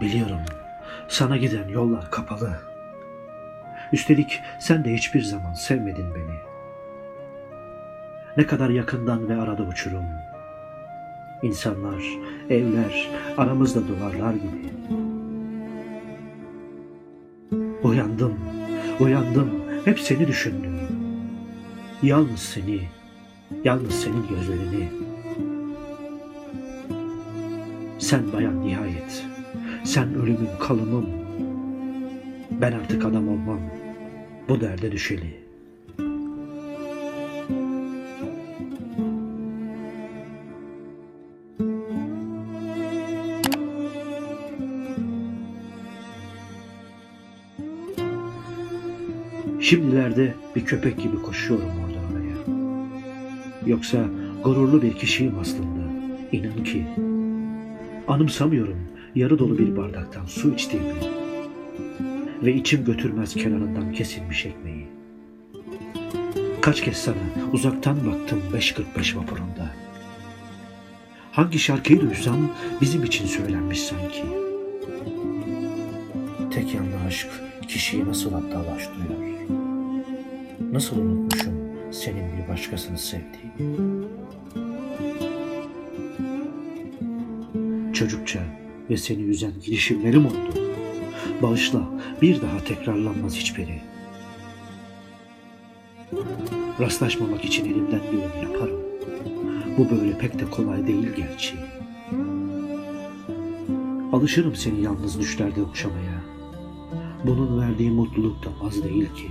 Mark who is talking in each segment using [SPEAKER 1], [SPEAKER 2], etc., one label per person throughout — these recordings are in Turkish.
[SPEAKER 1] Biliyorum. Sana giden yollar kapalı. Üstelik sen de hiçbir zaman sevmedin beni. Ne kadar yakından ve arada uçurum. İnsanlar, evler aramızda duvarlar gibi. Uyandım, uyandım. Hep seni düşündüm. Yalnız seni, yalnız senin gözlerini. Sen bayan nihayet. Sen ölümün kalımım. Ben artık adam olmam. Bu derde düşeli. Şimdilerde bir köpek gibi koşuyorum oradan oraya. Yoksa gururlu bir kişiyim aslında. İnan ki. Anımsamıyorum yarı dolu bir bardaktan su içtiğimi ve içim götürmez kenarından kesilmiş ekmeği. Kaç kez sana uzaktan baktım 5.45 vapurunda. Hangi şarkıyı duysam bizim için söylenmiş sanki. Tek yanlı aşk kişiyi nasıl aptallaştırıyor. Nasıl unutmuşum senin bir başkasını sevdiğini. Çocukça ve seni üzen girişimlerim oldu. Bağışla bir daha tekrarlanmaz hiçbiri. Rastlaşmamak için elimden geleni yaparım. Bu böyle pek de kolay değil gerçi. Alışırım seni yalnız düşlerde okşamaya. Bunun verdiği mutluluk da az değil ki.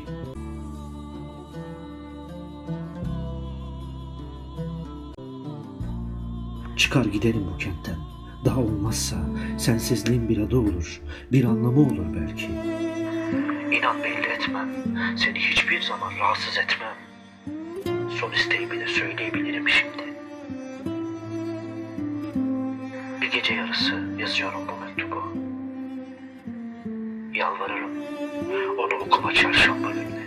[SPEAKER 1] Çıkar gidelim bu kentten. Daha olmazsa sensizliğin bir adı olur, bir anlamı olur belki. İnan belli etmem. Seni hiçbir zaman rahatsız etmem. Son isteğimi de söyleyebilirim şimdi. Bir gece yarısı yazıyorum bu mektubu. Yalvarırım. Onu okuma çarşamba günü.